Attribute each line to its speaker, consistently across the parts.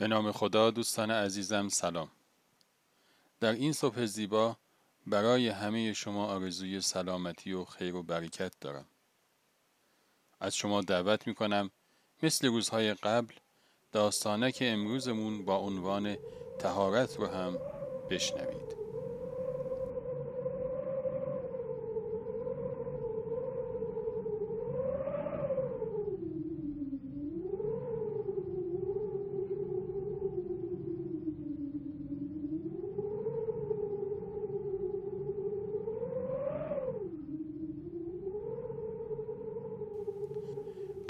Speaker 1: به نام خدا دوستان عزیزم سلام. در این صبح زیبا برای همه شما آرزوی سلامتی و خیر و برکت دارم. از شما دعوت می کنم مثل روزهای قبل داستانک امروزمون با عنوان تهارت رو هم بشنوید.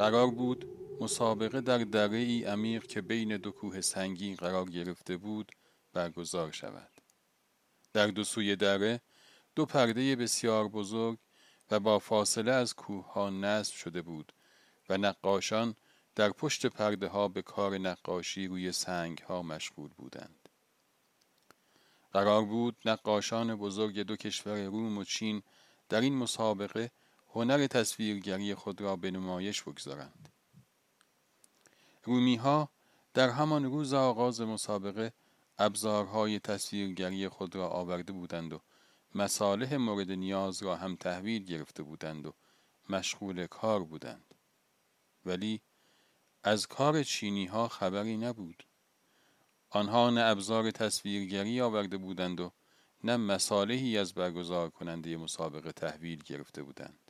Speaker 1: قرار بود مسابقه در دره ای عمیق که بین دو کوه سنگین قرار گرفته بود برگزار شود. در دو سوی دره دو پرده بسیار بزرگ و با فاصله از کوه ها نصب شده بود و نقاشان در پشت پرده ها به کار نقاشی روی سنگ ها مشغول بودند. قرار بود نقاشان بزرگ دو کشور روم و چین در این مسابقه هنر تصویرگری خود را به نمایش بگذارند. رومی ها در همان روز آغاز مسابقه ابزارهای تصویرگری خود را آورده بودند و مصالح مورد نیاز را هم تحویل گرفته بودند و مشغول کار بودند. ولی از کار چینی ها خبری نبود. آنها نه ابزار تصویرگری آورده بودند و نه مصالحی از برگزار کننده مسابقه تحویل گرفته بودند.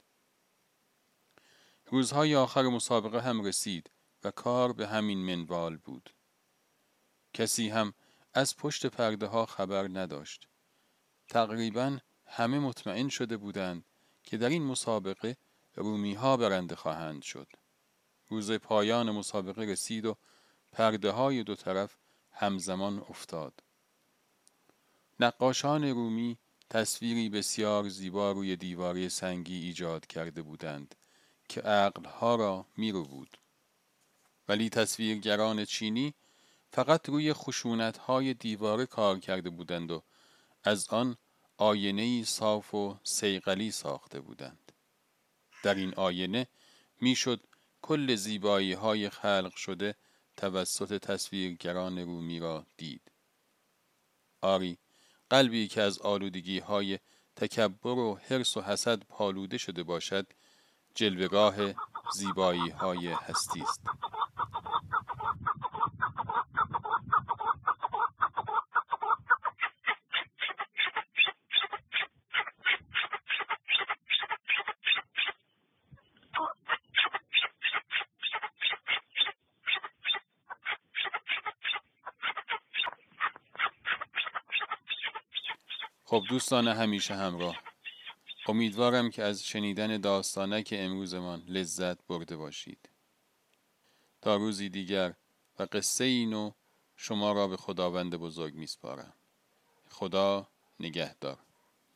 Speaker 1: روزهای آخر مسابقه هم رسید و کار به همین منوال بود. کسی هم از پشت پرده ها خبر نداشت. تقریبا همه مطمئن شده بودند که در این مسابقه رومی ها برنده خواهند شد. روز پایان مسابقه رسید و پرده های دو طرف همزمان افتاد. نقاشان رومی تصویری بسیار زیبا روی دیواری سنگی ایجاد کرده بودند که عقلها را میرو بود ولی تصویرگران چینی فقط روی خشونت های دیواره کار کرده بودند و از آن آینه صاف و سیقلی ساخته بودند. در این آینه می‌شد کل زیبایی های خلق شده توسط تصویرگران رومی را دید. آری قلبی که از آلودگی های تکبر و حرس و حسد پالوده شده باشد جلوگاه زیبایی های هستی است. خب دوستان همیشه همراه. امیدوارم که از شنیدن داستانک امروزمان لذت برده باشید. تا روزی دیگر و قصه اینو شما را به خداوند بزرگ میسپارم. خدا نگهدار.